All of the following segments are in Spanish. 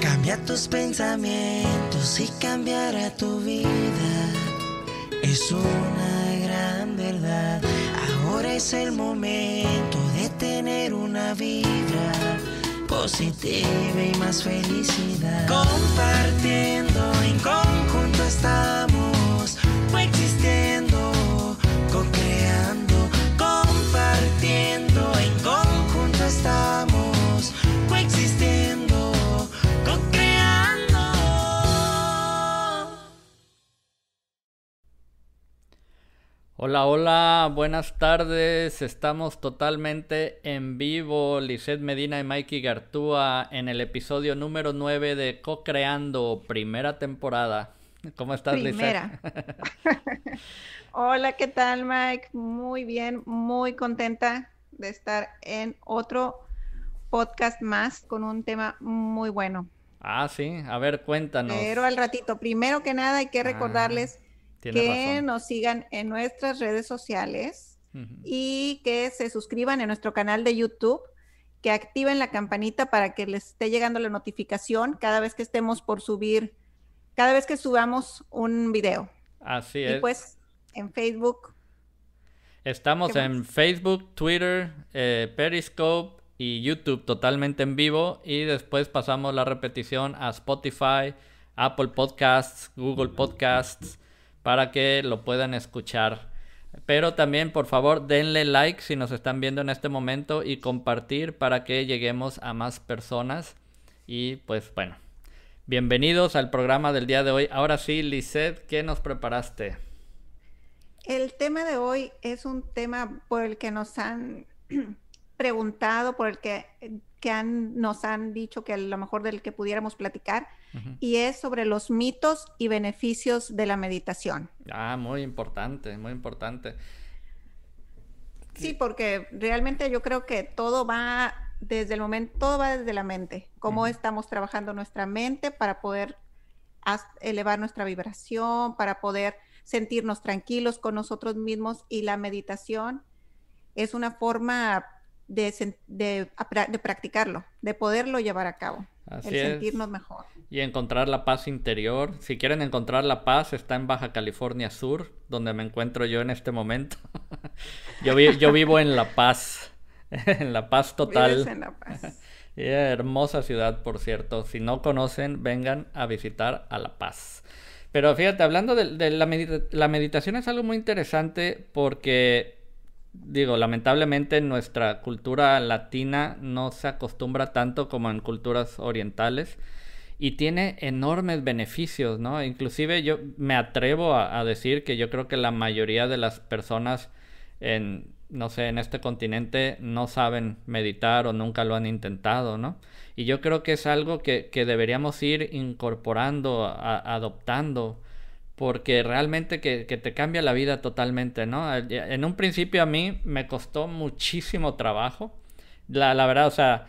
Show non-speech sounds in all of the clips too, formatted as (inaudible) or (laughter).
Cambia tus pensamientos y cambiará tu vida. Es una gran verdad. Ahora es el momento de tener una vibra positiva y más felicidad. Compartiendo en conjunto estamos Hola, hola, buenas tardes. Estamos totalmente en vivo. Lisette Medina y Mikey Gartúa en el episodio número 9 de Co-Creando, primera temporada. ¿Cómo estás, Primera. (laughs) Hola, ¿qué tal, Mike? Muy bien, muy contenta de estar en otro podcast más con un tema muy bueno. Ah, sí, a ver, cuéntanos. Pero al ratito, primero que nada hay que Ah, recordarles tienes que razón. nos sigan en nuestras redes sociales y que se suscriban en nuestro canal de YouTube, que activen la campanita para que les esté llegando la notificación cada vez que estemos por subir, cada vez que subamos un video. Así Y es. pues en Facebook Estamos ¿qué en Facebook, Twitter, eh, Periscope y YouTube totalmente en vivo y después pasamos la repetición a Spotify, Apple Podcasts, Google Podcasts para que lo puedan escuchar. Pero también, por favor, denle like si nos están viendo en este momento y compartir para que lleguemos a más personas. Y pues bueno, bienvenidos al programa del día de hoy. Ahora sí, Lisette, ¿qué nos preparaste? El tema de hoy es un tema por el que nos han (clears throat) preguntado, por el que, que han, nos han dicho que a lo mejor del que pudiéramos platicar, y es sobre los mitos y beneficios de la meditación. Ah, muy importante, muy importante. Sí, porque realmente yo creo que todo va desde el momento, todo va desde la mente, cómo estamos trabajando nuestra mente para poder elevar nuestra vibración, para poder sentirnos tranquilos con nosotros mismos y la meditación es una forma de, de, de practicarlo, de poderlo llevar a cabo, Así el es. sentirnos mejor. Y encontrar la paz interior. Si quieren encontrar la paz, está en Baja California Sur, donde me encuentro yo en este momento. (laughs) yo, vi- yo vivo en La Paz, (laughs) en La Paz total. Vives en la paz. (laughs) Y hermosa ciudad, por cierto. Si no conocen, vengan a visitar a La Paz. Pero fíjate, hablando de, de la, medita- la meditación es algo muy interesante porque, digo, lamentablemente en nuestra cultura latina no se acostumbra tanto como en culturas orientales y tiene enormes beneficios, ¿no? Inclusive yo me atrevo a, a decir que yo creo que la mayoría de las personas en, no sé, en este continente no saben meditar o nunca lo han intentado, ¿no? Y yo creo que es algo que, que deberíamos ir incorporando, a- adoptando, porque realmente que, que te cambia la vida totalmente, ¿no? En un principio a mí me costó muchísimo trabajo, la, la verdad, o sea,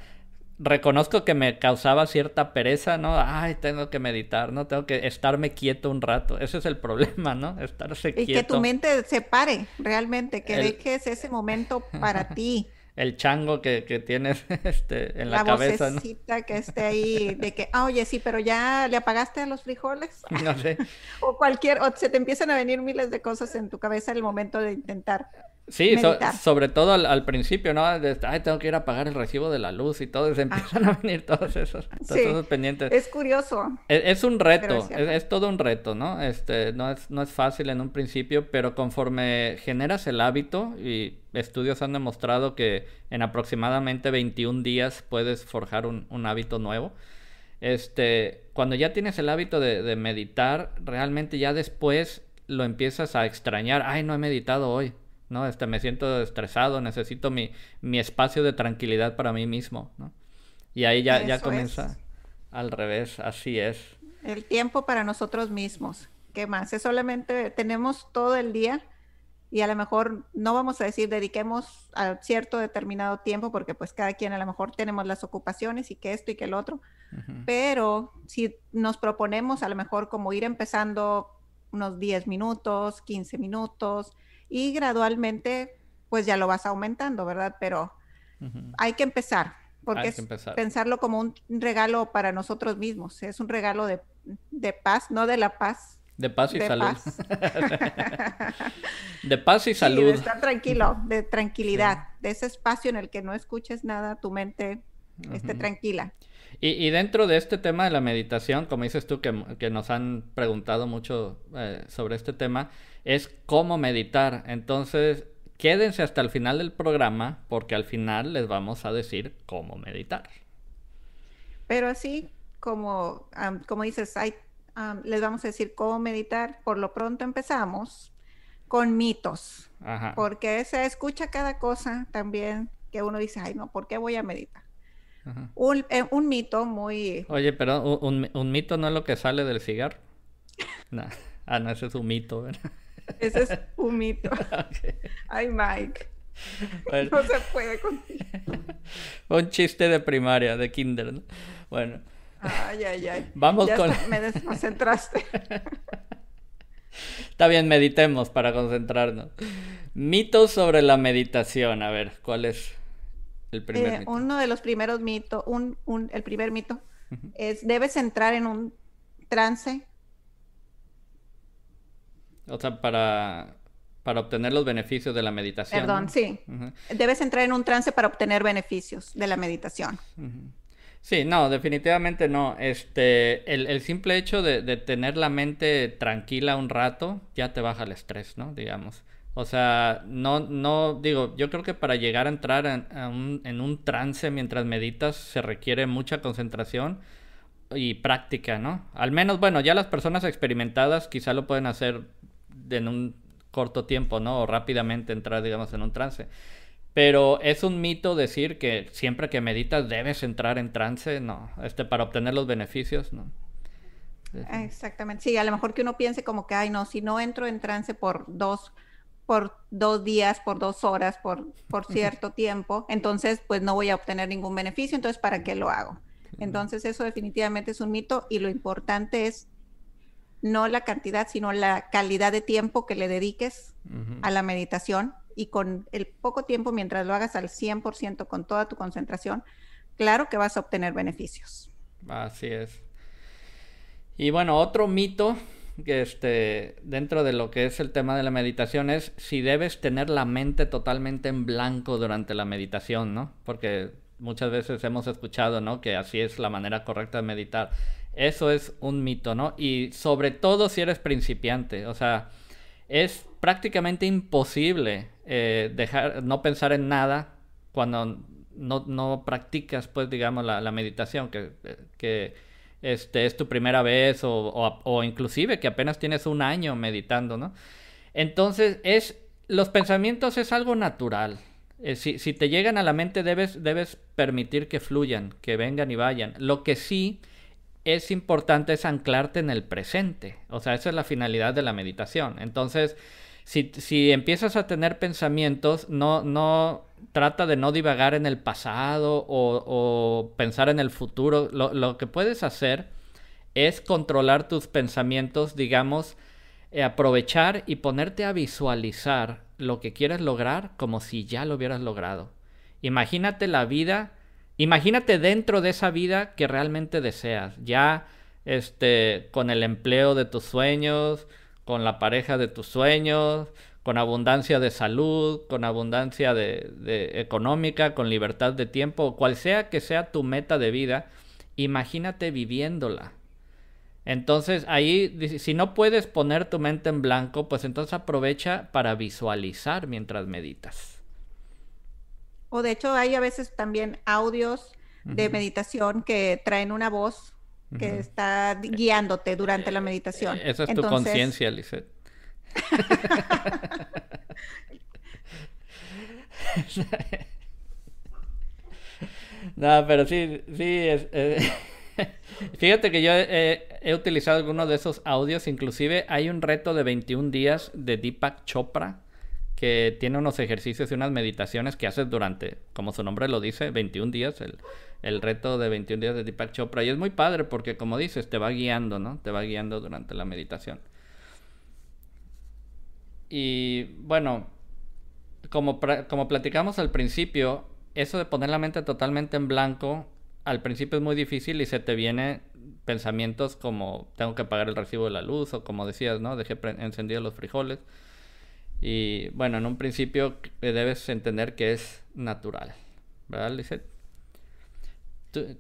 reconozco que me causaba cierta pereza, ¿no? Ay, tengo que meditar, ¿no? Tengo que estarme quieto un rato. Ese es el (laughs) problema, ¿no? Estarse Y que quieto. tu mente se pare realmente, que El- dejes ese momento para (laughs) ti. El chango que, que tienes (laughs) este, en la, la cabeza, ¿no? vocecita que esté ahí de que, ah, oye, sí, pero ya le apagaste a los frijoles. (laughs) No sé. O cualquier, o se te empiezan a venir miles de cosas en tu cabeza en el momento de intentar. Sí, so- sobre todo al, al principio, ¿no? De, Ay, tengo que ir a pagar el recibo de la luz y todo, y se empiezan a venir todos esos, todos Sí. esos pendientes. Es curioso. Es, es un reto, es todo un reto, ¿no? Este, no es, no es fácil en un principio, pero conforme generas el hábito, y estudios han demostrado que en aproximadamente 21 días puedes forjar un, un hábito nuevo. Este, cuando ya tienes el hábito de, de meditar, realmente ya después lo empiezas a extrañar. Ay, no he meditado hoy, ¿no? Este, me siento estresado, necesito mi, mi espacio de tranquilidad para mí mismo, ¿no? Y ahí ya, ya comienza es. al revés, así es. El tiempo para nosotros mismos. ¿Qué más? Es solamente tenemos todo el día y a lo mejor no vamos a decir dediquemos a cierto determinado tiempo porque pues cada quien a lo mejor tenemos las ocupaciones y que esto y que el otro, pero si nos proponemos a lo mejor como ir empezando unos 10 minutos, 15 minutos y gradualmente pues ya lo vas aumentando, ¿verdad? Pero hay que empezar, porque es pensarlo como un regalo para nosotros mismos, es un regalo de, paz, no de la paz. De paz y salud. (laughs) de paz y salud. de estar tranquilo, de tranquilidad, de ese espacio en el que no escuches nada, tu mente esté tranquila. Y, dentro de este tema de la meditación, como dices tú, que, nos han preguntado mucho eh, sobre este tema, es cómo meditar. Entonces, quédense hasta el final del programa porque al final les vamos a decir cómo meditar. Pero así como, como dices, hay, les vamos a decir cómo meditar. Por lo pronto empezamos con mitos, porque se escucha cada cosa también que uno dice, ay no, ¿por qué voy a meditar? Un, eh, un, mito muy... Oye, pero un, un, mito no es lo que sale del cigarro. (laughs) Ah, no, ese es un mito, ¿verdad? Ese es (laughs) un mito. Ay, Mike. No se puede contigo. (laughs) un chiste de primaria, de kinder, ¿no? Bueno. Ay, ay, ay. Vamos con... Me desconcentraste. Está bien, meditemos para concentrarnos. Mitos sobre la meditación. A ver, ¿cuál es el primer eh, mito? Uno de los primeros mitos, un, un, el primer mito, es debes entrar en un trance o sea, para, para obtener los beneficios de la meditación. Perdón, sí. Debes entrar en un trance para obtener beneficios de la meditación. Sí, no, definitivamente no. Este, el, simple hecho de, tener la mente tranquila un rato ya te baja el estrés, ¿no? Digamos. O sea, no, no, digo, yo creo que para llegar a entrar un, en un trance mientras meditas se requiere mucha concentración y práctica, ¿no? Al menos, bueno, ya las personas experimentadas quizá lo pueden hacer en un corto tiempo, ¿no? O rápidamente entrar, digamos, en un trance. Pero es un mito decir que siempre que meditas debes entrar en trance, no, este, para obtener los beneficios, ¿no? Exactamente, sí, a lo mejor que uno piense como que, ay, no, si no entro en trance por dos, por dos días, por dos horas, por, por cierto tiempo, entonces pues no voy a obtener ningún beneficio, entonces ¿para qué lo hago? Entonces eso definitivamente es un mito y lo importante es no la cantidad, sino la calidad de tiempo que le dediques a la meditación y con el poco tiempo mientras lo hagas al 100% con toda tu concentración, claro que vas a obtener beneficios. Así es. Y bueno, otro mito este dentro de lo que es el tema de la meditación es si debes tener la mente totalmente en blanco durante la meditación, ¿no? Porque muchas veces hemos escuchado, ¿no? Que así es la manera correcta de meditar. Eso es un mito, ¿no? Y sobre todo si eres principiante, o sea, es prácticamente imposible eh, dejar, no pensar en nada cuando no, practicas, pues, digamos, la, meditación, que, que este, es tu primera vez o, o, inclusive que apenas tienes un año meditando, ¿no? Entonces, es, los pensamientos es algo natural. Eh, si, si, te llegan a la mente, debes, debes permitir que fluyan, que vengan y vayan. Lo que sí es importante es anclarte en el presente. O sea, esa es la finalidad de la meditación. Entonces, si, empiezas a tener pensamientos, no, no trata de no divagar en el pasado o, pensar en el futuro. Lo, lo, que puedes hacer es controlar tus pensamientos, digamos, eh, aprovechar y ponerte a visualizar lo que quieres lograr como si ya lo hubieras logrado. Imagínate la vida Imagínate dentro de esa vida que realmente deseas, ya este, con el empleo de tus sueños, con la pareja de tus sueños, con abundancia de salud, con abundancia de, de económica, con libertad de tiempo, cual sea que sea tu meta de vida, imagínate viviéndola. Entonces ahí, si no puedes poner tu mente en blanco, pues entonces aprovecha para visualizar mientras meditas. O de hecho hay a veces también audios de meditación que traen una voz que está guiándote durante la meditación. Esa es tu conciencia, Lizeth. (laughs) no, pero sí, sí, es, eh, (laughs) fíjate que yo he, utilizado algunos de esos audios, inclusive hay un reto de 21 días de Deepak Chopra que tiene unos ejercicios y unas meditaciones que haces durante, como su nombre lo dice, 21 días, el, el reto de 21 días de Deepak Chopra. Y es muy padre porque, como dices, te va guiando, ¿no? Te va guiando durante la meditación. Y bueno, como, como platicamos al principio, eso de poner la mente totalmente en blanco, al principio es muy difícil y se te vienen pensamientos como tengo que pagar el recibo de la luz o como decías, ¿no? Dejé encendidos los frijoles. Y bueno, en un principio debes entender que es natural, ¿verdad, Lizette? ¿Tú,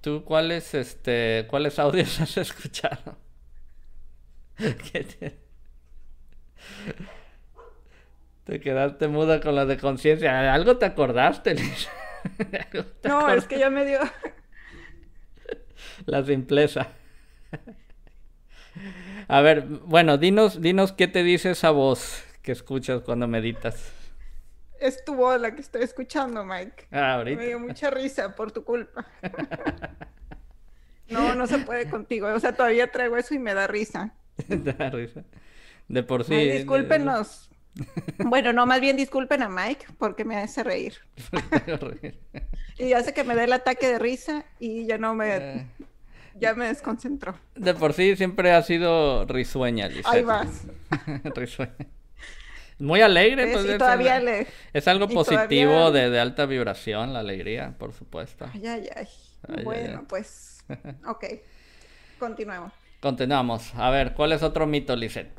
¿Tú cuáles, este, cuáles audios (laughs) has escuchado? te... te... quedaste muda con la de conciencia. ¿Algo te acordaste, (laughs) no, es que ya me dio... la simpleza. A ver, bueno, dinos, dinos qué te dice esa voz que escuchas cuando meditas. Es tu voz la que estoy escuchando, Mike. Ah, ahorita. Me dio mucha risa por tu culpa. (laughs) no, no se puede contigo. O sea, todavía traigo eso y me da risa. (laughs) da risa. De por sí. Ay, discúlpenos. (laughs) Bueno, no, más bien disculpen a Mike porque me hace reír. y hace que me dé el ataque de risa y ya no me... Ya me desconcentró. De por sí siempre ha sido risueña, Lisa. Ahí vas. (laughs) risueña. Muy alegre, pues. todavía le... Es algo positivo de, de, alta vibración, la alegría, por supuesto. Ay, ay, ay. bueno, pues. (laughs) Ok. Continuemos. Continuamos. A ver, ¿cuál es otro mito, Lisette?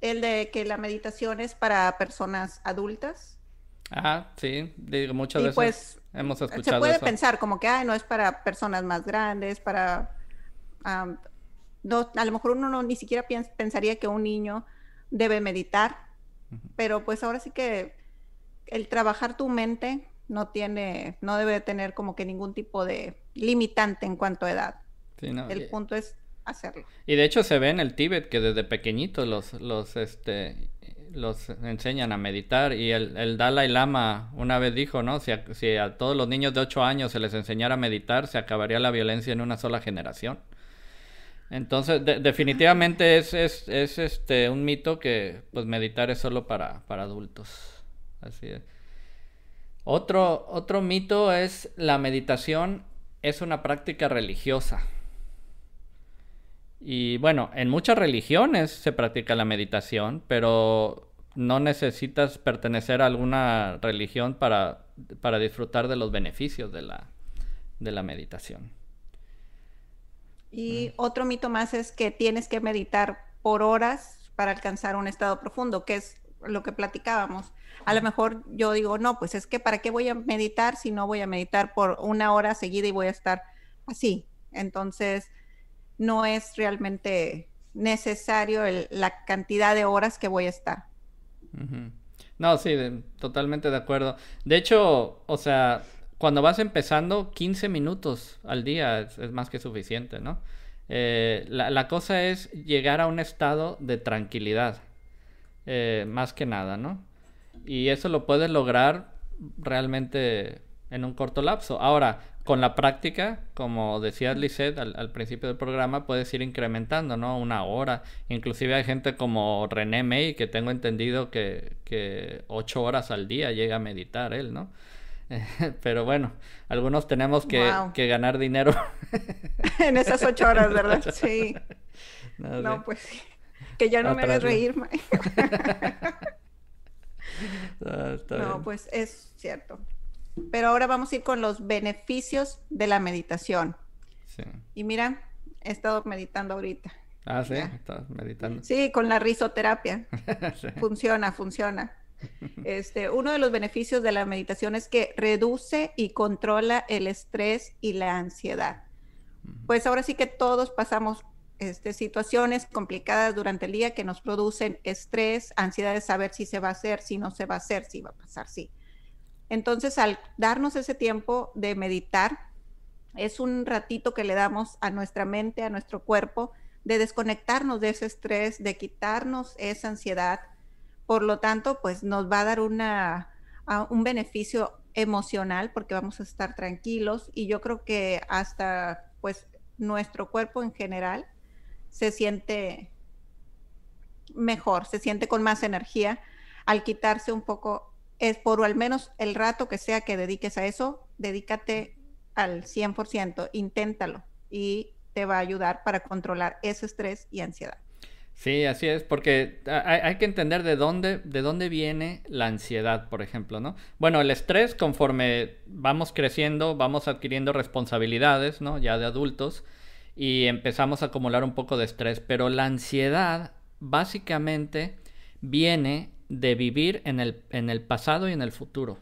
El de que la meditación es para personas adultas. Ah, sí, digo, muchas veces pues, hemos escuchado. Se puede pensar como que no es para personas más grandes, para. no, a lo mejor uno no ni siquiera pensaría que un niño debe meditar, pero pues ahora sí que el trabajar tu mente no tiene, no debe tener como que ningún tipo de limitante en cuanto a edad. el punto es hacerlo. Y de hecho se ve en el Tíbet que desde pequeñitos los, los, este, los enseñan a meditar y el, Dalai Lama una vez dijo, ¿no? Si a, si a, todos los niños de 8 años se les enseñara a meditar, se acabaría la violencia en una sola generación. Entonces, definitivamente es, es, es, este, un mito que pues meditar es solo para, para adultos. Así es. Otro, otro mito es la meditación es una práctica religiosa. Y bueno, en muchas religiones se practica la meditación, pero no necesitas pertenecer a alguna religión para, para disfrutar de los beneficios de la, de la meditación. Y otro mito más es que tienes que meditar por horas para alcanzar un estado profundo, que es lo que platicábamos. A lo mejor yo digo, no, pues es que ¿para qué voy a meditar si no voy a meditar por una hora seguida y voy a estar así? Entonces, no es realmente necesario la cantidad de horas que voy a estar. No, sí, totalmente de acuerdo. De hecho, o sea, cuando vas empezando, 15 minutos al día es, más que suficiente, ¿no? Eh, la, cosa es llegar a un estado de tranquilidad, eh, más que nada, ¿no? Y eso lo puedes lograr realmente en un corto lapso. Ahora, con la práctica, como decía Lisette al, principio del programa, puedes ir incrementando, ¿no? Una hora. Inclusive hay gente como René May, que tengo entendido que, que ocho horas al día llega a meditar él, ¿no? (laughs) Pero bueno, algunos tenemos que, que ganar dinero. (laughs) en esas ocho horas, ¿verdad? (laughs) Sí. No, pues Que ya no me hagas reír, no, pues es cierto. Pero ahora vamos a ir con los beneficios de la meditación. Sí. Y mira, he estado meditando ahorita. Ah, sí, estás meditando. Sí, con la risoterapia. (laughs) Funciona, funciona. (laughs) Este, uno de los beneficios de la meditación es que reduce y controla el estrés y la ansiedad. Pues ahora sí que todos pasamos este, situaciones complicadas durante el día que nos producen estrés, ansiedad de saber si se va a hacer, si no se va a hacer, si va a pasar, sí. Entonces, al darnos ese tiempo de meditar, es un ratito que le damos a nuestra mente, a nuestro cuerpo, de desconectarnos de ese estrés, de quitarnos esa ansiedad. Por lo tanto, pues nos va a dar una, un beneficio emocional porque vamos a estar tranquilos y yo creo que hasta pues nuestro cuerpo en general se siente mejor, se siente con más energía al quitarse un poco es por al menos el rato que sea que dediques a eso, dedícate al 100%, inténtalo y te va a ayudar para controlar ese estrés y ansiedad. Sí, así es, porque hay, que entender de dónde, de dónde viene la ansiedad, por ejemplo, ¿no? Bueno, el estrés, conforme vamos creciendo, vamos adquiriendo responsabilidades, ¿no? Ya de adultos, y empezamos a acumular un poco de estrés, pero la ansiedad básicamente viene de vivir en el, en el pasado y en el futuro.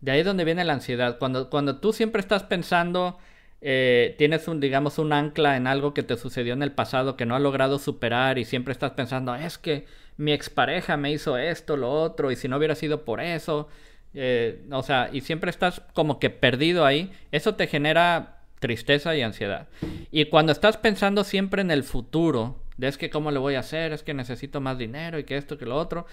De ahí es donde viene la ansiedad. Cuando, cuando tú siempre estás pensando eh, tienes un, digamos, un ancla en algo que te sucedió en el pasado que no has logrado superar y siempre estás pensando, es que mi expareja me hizo esto, lo otro, y si no hubiera sido por eso, eh, o sea, y siempre estás como que perdido ahí, eso te genera tristeza y ansiedad. Y cuando estás pensando siempre en el futuro, de es que cómo le voy a hacer, es que necesito más dinero y que esto, que lo otro,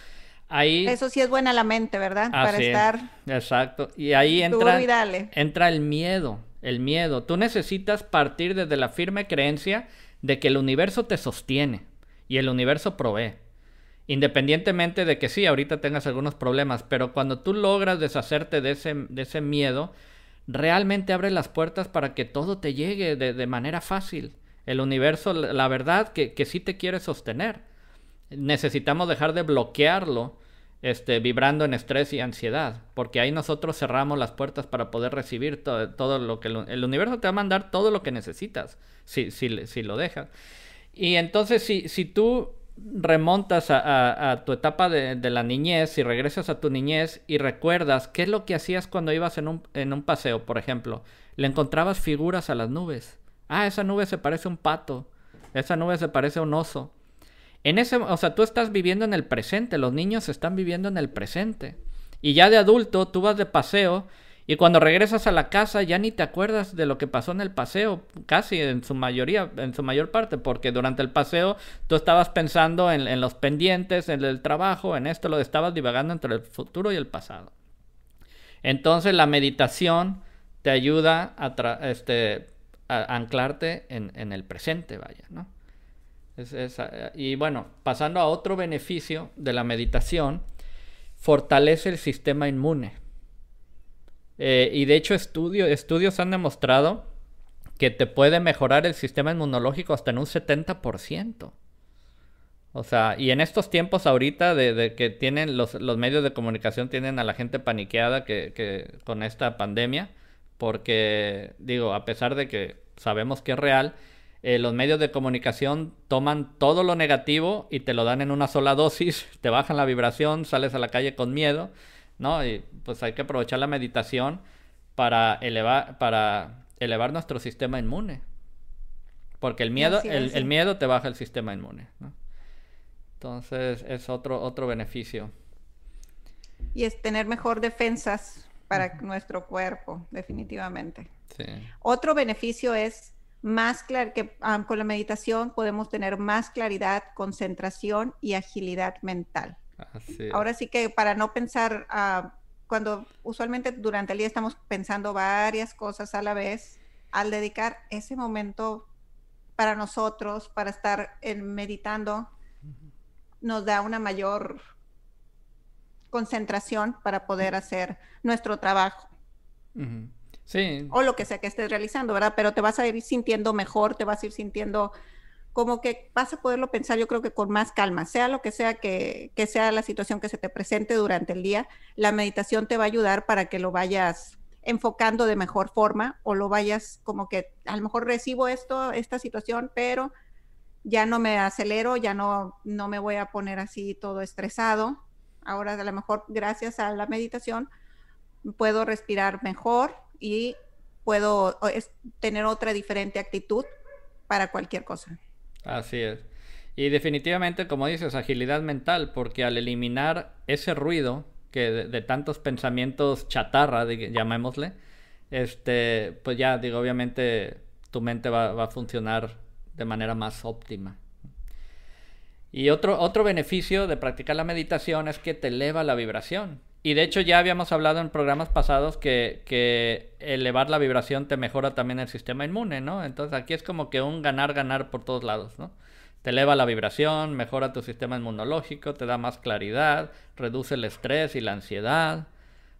ahí... Eso sí es buena la mente, ¿verdad? Para estar... Exacto. Y ahí entra, entra el miedo el miedo. Tú necesitas partir desde la firme creencia de que el universo te sostiene y el universo provee. Independientemente de que sí, ahorita tengas algunos problemas, pero cuando tú logras deshacerte de ese, de ese miedo, realmente abre las puertas para que todo te llegue de, manera fácil. El universo, la verdad, que, que sí te quiere sostener. Necesitamos dejar de bloquearlo este, vibrando en estrés y ansiedad, porque ahí nosotros cerramos las puertas para poder recibir todo, lo que el, universo te va a mandar todo lo que necesitas, si, si, si lo dejas. Y entonces, si, si tú remontas a, tu etapa de, la niñez, y regresas a tu niñez y recuerdas qué es lo que hacías cuando ibas en un, en un paseo, por ejemplo, le encontrabas figuras a las nubes. Ah, esa nube se parece a un pato, esa nube se parece a un oso. En ese, o sea, tú estás viviendo en el presente, los niños están viviendo en el presente. Y ya de adulto, tú vas de paseo y cuando regresas a la casa ya ni te acuerdas de lo que pasó en el paseo, casi en su mayoría, en su mayor parte, porque durante el paseo tú estabas pensando en, los pendientes, en el trabajo, en esto, lo estabas divagando entre el futuro y el pasado. Entonces la meditación te ayuda a, este, anclarte en, el presente, vaya, ¿no? y bueno, pasando a otro beneficio de la meditación, fortalece el sistema inmune. Eh, y de hecho estudios han demostrado que te puede mejorar el sistema inmunológico hasta en un 70%. O sea, y en estos tiempos ahorita de, que tienen los, medios de comunicación tienen a la gente paniqueada que, con esta pandemia, porque digo, a pesar de que sabemos que es real, eh, los medios de comunicación toman todo lo negativo y te lo dan en una sola dosis, (laughs) te bajan la vibración, sales a la calle con miedo, ¿no? Y pues hay que aprovechar la meditación para elevar, para elevar nuestro sistema inmune. Porque el miedo, el, miedo te baja el sistema inmune, ¿no? Entonces es otro, otro beneficio. Y es tener mejor defensas para nuestro cuerpo, definitivamente. Sí. Otro beneficio es más claro que ah, con la meditación podemos tener más claridad, concentración y agilidad mental. Ahora sí que para no pensar, ah, cuando usualmente durante el día estamos pensando varias cosas a la vez, al dedicar ese momento para nosotros, para estar meditando, nos da una mayor concentración para poder hacer nuestro trabajo. O lo que sea que estés realizando, ¿verdad? Pero te vas a ir sintiendo mejor, te vas a ir sintiendo como que vas a poderlo pensar, yo creo que con más calma, sea lo que sea que, que sea la situación que se te presente durante el día, la meditación te va a ayudar para que lo vayas enfocando de mejor forma o lo vayas como que a lo mejor recibo esto, esta situación, pero ya no me acelero, ya no, no me voy a poner así todo estresado. Ahora a lo mejor gracias a la meditación puedo respirar mejor, y puedo tener otra diferente actitud para cualquier cosa. Así es. Y definitivamente, como dices, agilidad mental, porque al eliminar ese ruido que de, tantos pensamientos chatarra, llamémosle, este, pues ya digo, obviamente tu mente va, a funcionar de manera más óptima. Y otro, otro beneficio de practicar la meditación es que te eleva la vibración. Y de hecho ya habíamos hablado en programas pasados que, elevar la vibración te mejora también el sistema inmune, ¿no? Entonces aquí es como que un ganar-ganar por todos lados, ¿no? Te eleva la vibración, mejora tu sistema inmunológico, te da más claridad, reduce el estrés y la ansiedad.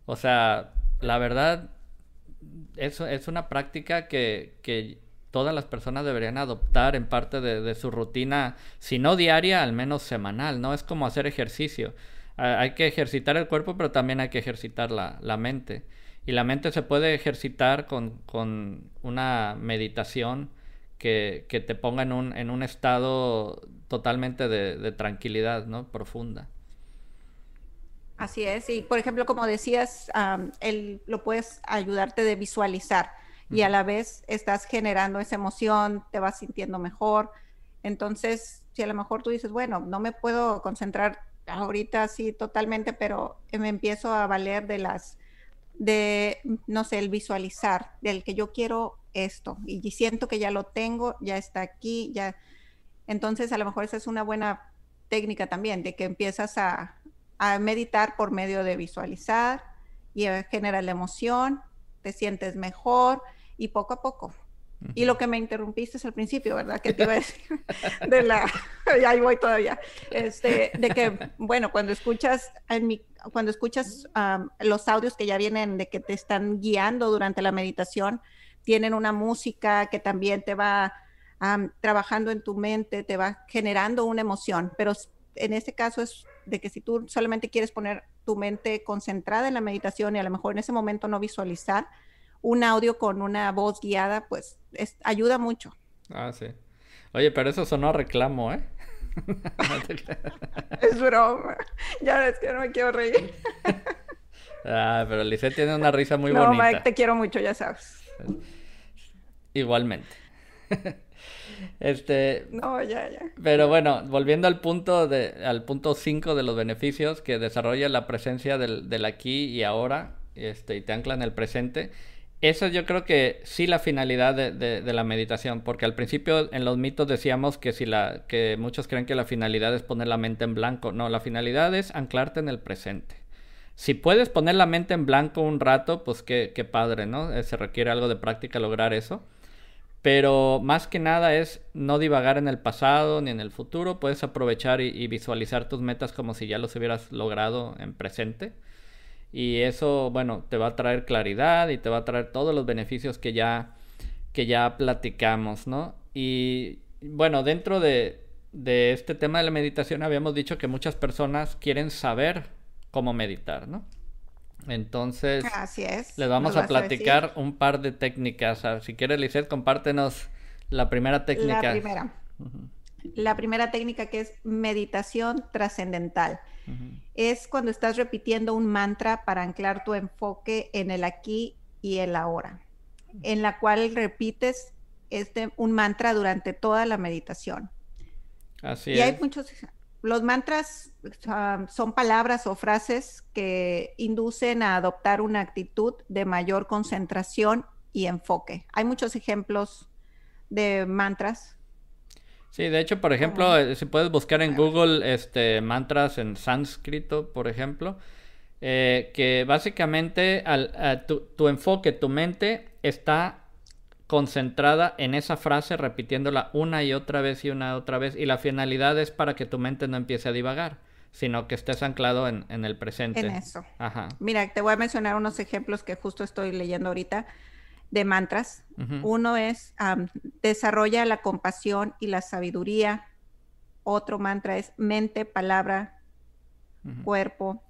O sea, la verdad, eso es una práctica que, todas las personas deberían adoptar en parte de, su rutina, si no diaria, al menos semanal, ¿no? Es como hacer ejercicio. hay que ejercitar el cuerpo, pero también hay que ejercitar la, la mente. Y la mente se puede ejercitar con, con una meditación que, que, te ponga en un, en un estado totalmente de, tranquilidad, ¿no? Profunda. Así es, y por ejemplo, como decías, él lo puedes ayudarte de visualizar y a la vez estás generando esa emoción, te vas sintiendo mejor. Entonces, si a lo mejor tú dices, bueno, no me puedo concentrar ahorita así totalmente, pero me empiezo a valer de las, de, no sé, el visualizar, del que yo quiero esto y siento que ya lo tengo, ya está aquí, ya. Entonces, a lo mejor esa es una buena técnica también, de que empiezas a, a meditar por medio de visualizar y genera la emoción, te sientes mejor y poco a poco. Y lo que me interrumpiste es al principio, ¿verdad? Que te iba a (laughs) decir de la, (laughs) ahí voy todavía, este, de que, bueno, cuando escuchas, en mi, cuando escuchas los audios que ya vienen de que te están guiando durante la meditación, tienen una música que también te va trabajando en tu mente, te va generando una emoción, pero en este caso es de que si tú solamente quieres poner tu mente concentrada en la meditación y a lo mejor en ese momento no visualizar, un audio con una voz guiada, pues ayuda mucho. Ah, sí. Oye, pero eso sonó a reclamo, ¿eh? (laughs) es broma. Ya es que no me quiero reír. (laughs) ah, pero Lisette tiene una risa muy bonita. No, Mike, te quiero mucho, ya sabes. Igualmente. (laughs) Este. No, ya, ya. Pero bueno, volviendo al punto de, al punto 5 de los beneficios que desarrolla la presencia del, aquí y ahora, este, y te ancla en el presente. Eso yo creo que sí la finalidad de, de, la meditación, porque al principio en los mitos decíamos que si la, que muchos creen que la finalidad es poner la mente en blanco. No, la finalidad es anclarte en el presente. Si puedes poner la mente en blanco un rato, pues qué, qué padre, ¿no? Eh, se requiere algo de práctica lograr eso. Pero más que nada es no divagar en el pasado ni en el futuro. Puedes aprovechar y, visualizar tus metas como si ya los hubieras logrado en presente. Y eso, bueno, te va a traer claridad y te va a traer todos los beneficios que ya, que ya platicamos, ¿no? Y bueno, dentro de, de este tema de la meditación habíamos dicho que muchas personas quieren saber cómo meditar, ¿no? Entonces, les vamos a platicar un par de técnicas. si quieres, Lizeth, compártenos la primera técnica. La primera. La primera técnica que es meditación trascendental. Es cuando estás repitiendo un mantra para anclar tu enfoque en el aquí y el ahora, en la cual repites este, un mantra durante toda la meditación. Así y hay muchos los mantras son palabras o frases que inducen a adoptar una actitud de mayor concentración y enfoque. Hay muchos ejemplos de mantras. Sí, de hecho, por ejemplo, eh, si puedes buscar en Google este, mantras en sánscrito, por ejemplo, eh, que básicamente tu enfoque, tu mente está concentrada en esa frase, repitiéndola una y otra vez y una y otra vez. Y la finalidad es para que tu mente no empiece a divagar, sino que estés anclado en, el presente. En eso. Mira, te voy a mencionar unos ejemplos que justo estoy leyendo ahorita de mantras. Uno es desarrolla la compasión y la sabiduría. Otro mantra es mente, palabra, cuerpo.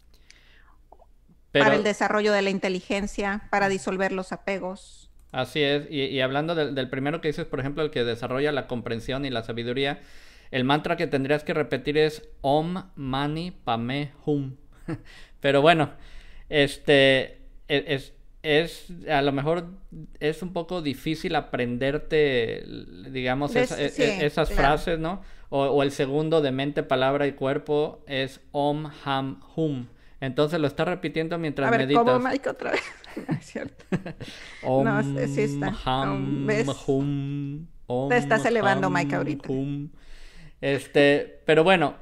Para el desarrollo de la inteligencia, para disolver los apegos Así es, y, hablando del, primero que dices, por ejemplo, el que desarrolla la comprensión y la sabiduría, el mantra que tendrías que repetir es Om Mani Pame Hum. (laughs) Pero bueno, este e, es, es, a lo mejor es un poco difícil aprenderte, digamos, e, e, esas frases, ¿no? O, o, el segundo de mente, palabra y cuerpo es Om Ham Hum. Entonces lo está repitiendo mientras a ver, meditas. ¿cómo Mike otra vez? (laughs) es cierto. (laughs) no, sí está. Te estás elevando, Mike, ahorita. Este, pero bueno,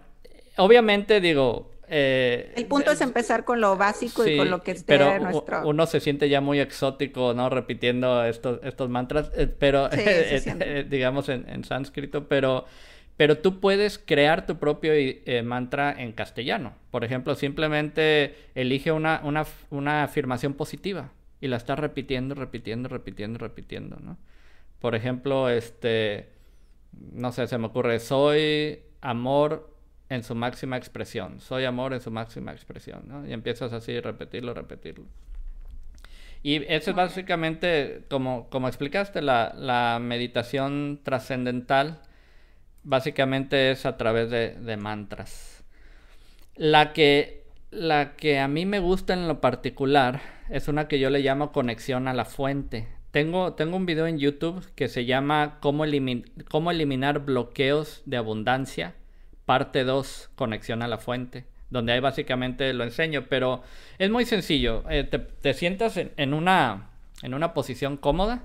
obviamente digo. Eh, el punto es empezar con lo básico y con lo que esté pero nuestro. Uno se siente ya muy exótico, ¿no? Repitiendo estos, estos mantras, eh, pero (laughs) eh, digamos en, en sánscrito, pero pero tú puedes crear tu propio eh, mantra en castellano. Por ejemplo, simplemente elige una, una, afirmación positiva y la estás repitiendo, repitiendo, repitiendo, repitiendo, ¿no? Por ejemplo, este, no sé, se me ocurre, soy amor en su máxima expresión, soy amor en su máxima expresión, ¿no? Y empiezas así, repetirlo, repetirlo. Y eso es básicamente, como, como explicaste, la, la meditación trascendental, básicamente es a través de, de mantras. La que, la que a mí me gusta en lo particular es una que yo le llamo conexión a la fuente. Tengo, tengo un video en YouTube que se llama Cómo, Cómo eliminar bloqueos de abundancia, parte 2, conexión a la fuente, donde ahí básicamente lo enseño, pero es muy sencillo. Eh, te, sientas en, una, en una posición cómoda,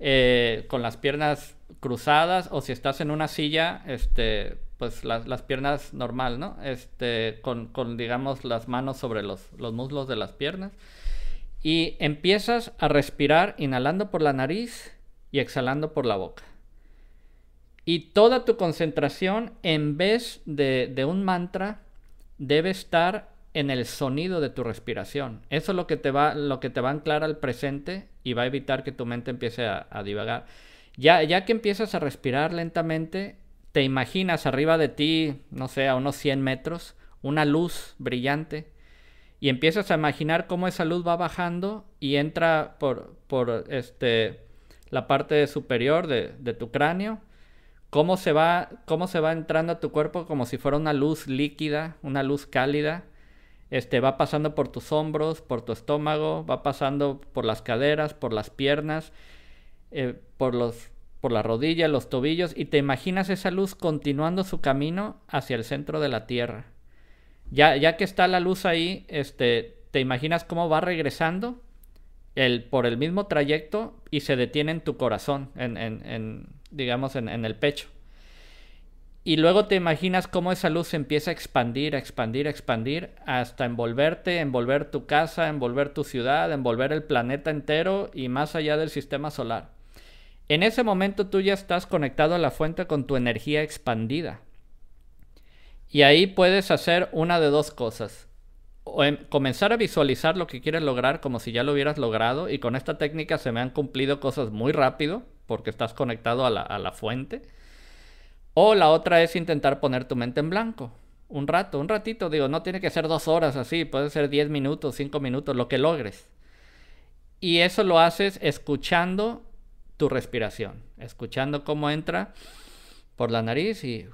eh, con las piernas cruzadas, o si estás en una silla, este, pues las, las piernas normal, ¿no? Este, con, con, digamos, las manos sobre los, los muslos de las piernas y empiezas a respirar inhalando por la nariz y exhalando por la boca. Y toda tu concentración, en vez de, un mantra, debe estar en el sonido de tu respiración. Eso es lo que te va, lo que te va a anclar al presente y va a evitar que tu mente empiece a, divagar. Ya, ya que empiezas a respirar lentamente, te imaginas arriba de ti, no sé, a unos 100 metros, una luz brillante y empiezas a imaginar cómo esa luz va bajando y entra por, por este, la parte superior de, de, tu cráneo, cómo se, va, cómo se va entrando a tu cuerpo como si fuera una luz líquida, una luz cálida, este, va pasando por tus hombros, por tu estómago, va pasando por las caderas, por las piernas, eh, por, los, por las rodillas, los tobillos, y te imaginas esa luz continuando su camino hacia el centro de la tierra. Ya, ya que está la luz ahí, este, te imaginas cómo va regresando el, por el mismo trayecto y se detiene en tu corazón, en, en, digamos, en, el pecho. Y luego te imaginas cómo esa luz empieza a expandir, a expandir, a expandir, hasta envolverte, envolver tu casa, envolver tu ciudad, envolver el planeta entero y más allá del sistema solar. En ese momento tú ya estás conectado a la fuente con tu energía expandida. Y ahí puedes hacer una de dos cosas. O em, comenzar a visualizar lo que quieres lograr como si ya lo hubieras logrado y con esta técnica se me han cumplido cosas muy rápido porque estás conectado a la fuente. O la otra es intentar poner tu mente en blanco. Un rato, un ratito, digo, no tiene que ser dos horas así, puede ser diez minutos, cinco minutos, lo que logres. Y eso lo haces escuchando tu respiración, escuchando cómo entra por la nariz y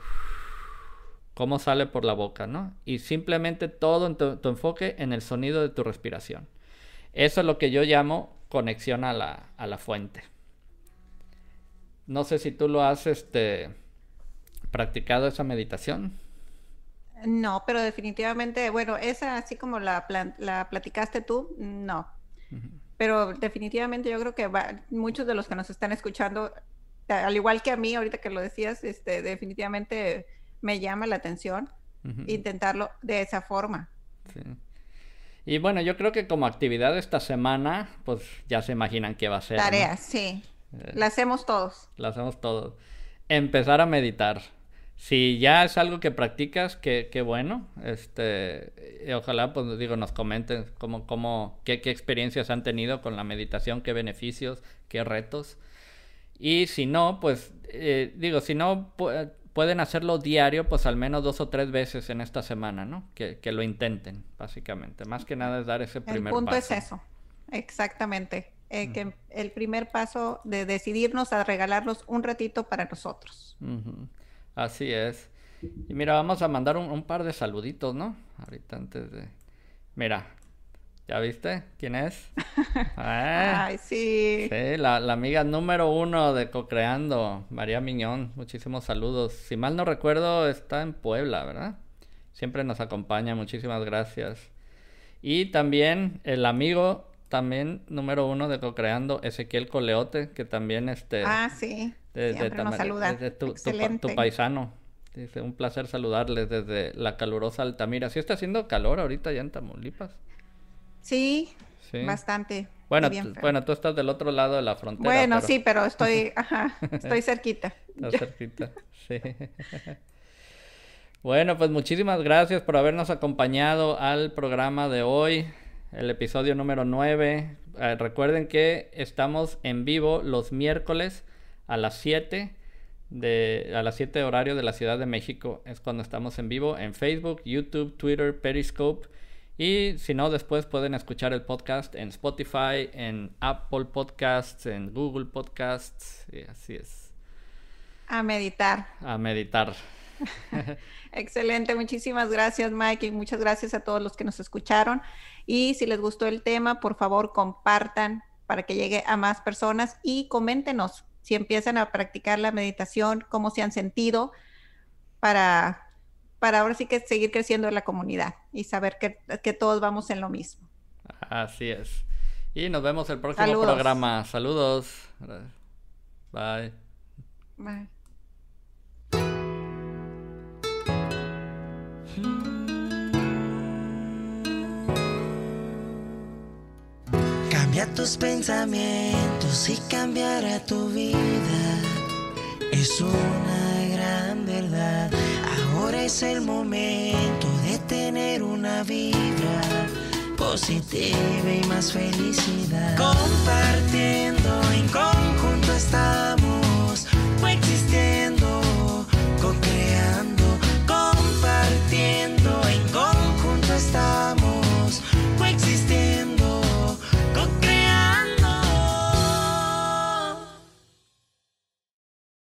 cómo sale por la boca, ¿no? Y simplemente todo en tu, enfoque en el sonido de tu respiración. Eso es lo que yo llamo conexión a la, a la fuente. No sé si tú lo has este, practicado esa meditación. No, pero definitivamente, bueno, esa así como la, la platicaste tú, no. Pero definitivamente yo creo que muchos de los que nos están escuchando, al igual que a mí, ahorita que lo decías, este, definitivamente me llama la atención intentarlo de esa forma. Y bueno, yo creo que como actividad esta semana, pues ya se imaginan qué va a ser. Tareas, sí. Eh, la hacemos todos. La hacemos todos. Empezar a meditar. Si ya es algo que practicas, qué, qué bueno. Este, ojalá, pues digo, nos comenten cómo, cómo, qué, qué experiencias han tenido con la meditación, qué beneficios, qué retos. Y si no, pues eh, digo, si no, pueden hacerlo diario, pues al menos dos o tres veces en esta semana, ¿no? Que, lo intenten, básicamente. Más que nada es dar ese primer paso. El punto es eso, exactamente. Eh, que el primer paso de decidirnos a regalarnos un ratito para nosotros. Así es. Y mira, vamos a mandar un, un, par de saluditos, ¿no? Ahorita antes de... Mira, ¿Ya viste quién es? (laughs) Ah, Ay, sí. Sí, la, amiga número uno de Cocreando, María Miñón. Muchísimos saludos. Si mal no recuerdo, está en Puebla, ¿verdad? Siempre nos acompaña. Muchísimas gracias. Y también el amigo, también número uno de Cocreando, Ezequiel Coleote, que también este... Ah, sí. Siempre nos saluda. tu, tu, paisano. Dice, un placer saludarles desde la calurosa Altamira. ¿Sí está haciendo calor ahorita ya en Tamaulipas? Sí, bastante. Bueno, bueno, tú estás del otro lado de la frontera. Bueno, sí, pero estoy, (laughs) ajá, estoy cerquita. Estás cerquita, sí. (laughs) bueno, pues muchísimas gracias por habernos acompañado al programa de hoy. El episodio número 9. Eh, recuerden que estamos en vivo los miércoles a las 7 de a las 7 horario de la Ciudad de México es cuando estamos en vivo en Facebook, YouTube, Twitter, Periscope y si no después pueden escuchar el podcast en Spotify, en Apple Podcasts, en Google Podcasts y así es. A meditar. A meditar. (laughs) Excelente, muchísimas gracias Mike y muchas gracias a todos los que nos escucharon. Y si les gustó el tema, por favor compartan para que llegue a más personas y coméntenos si empiezan a practicar la meditación, cómo se han sentido para, para ahora sí que seguir creciendo en la comunidad y saber que, que todos vamos en lo mismo. Así es. Y nos vemos el próximo programa. Saludos. Bye. Bye. Cambia tus pensamientos y cambiará tu vida. Es una gran verdad. Ahora es el momento de tener una vibra positiva y más felicidad. Compartiendo en conjunto esta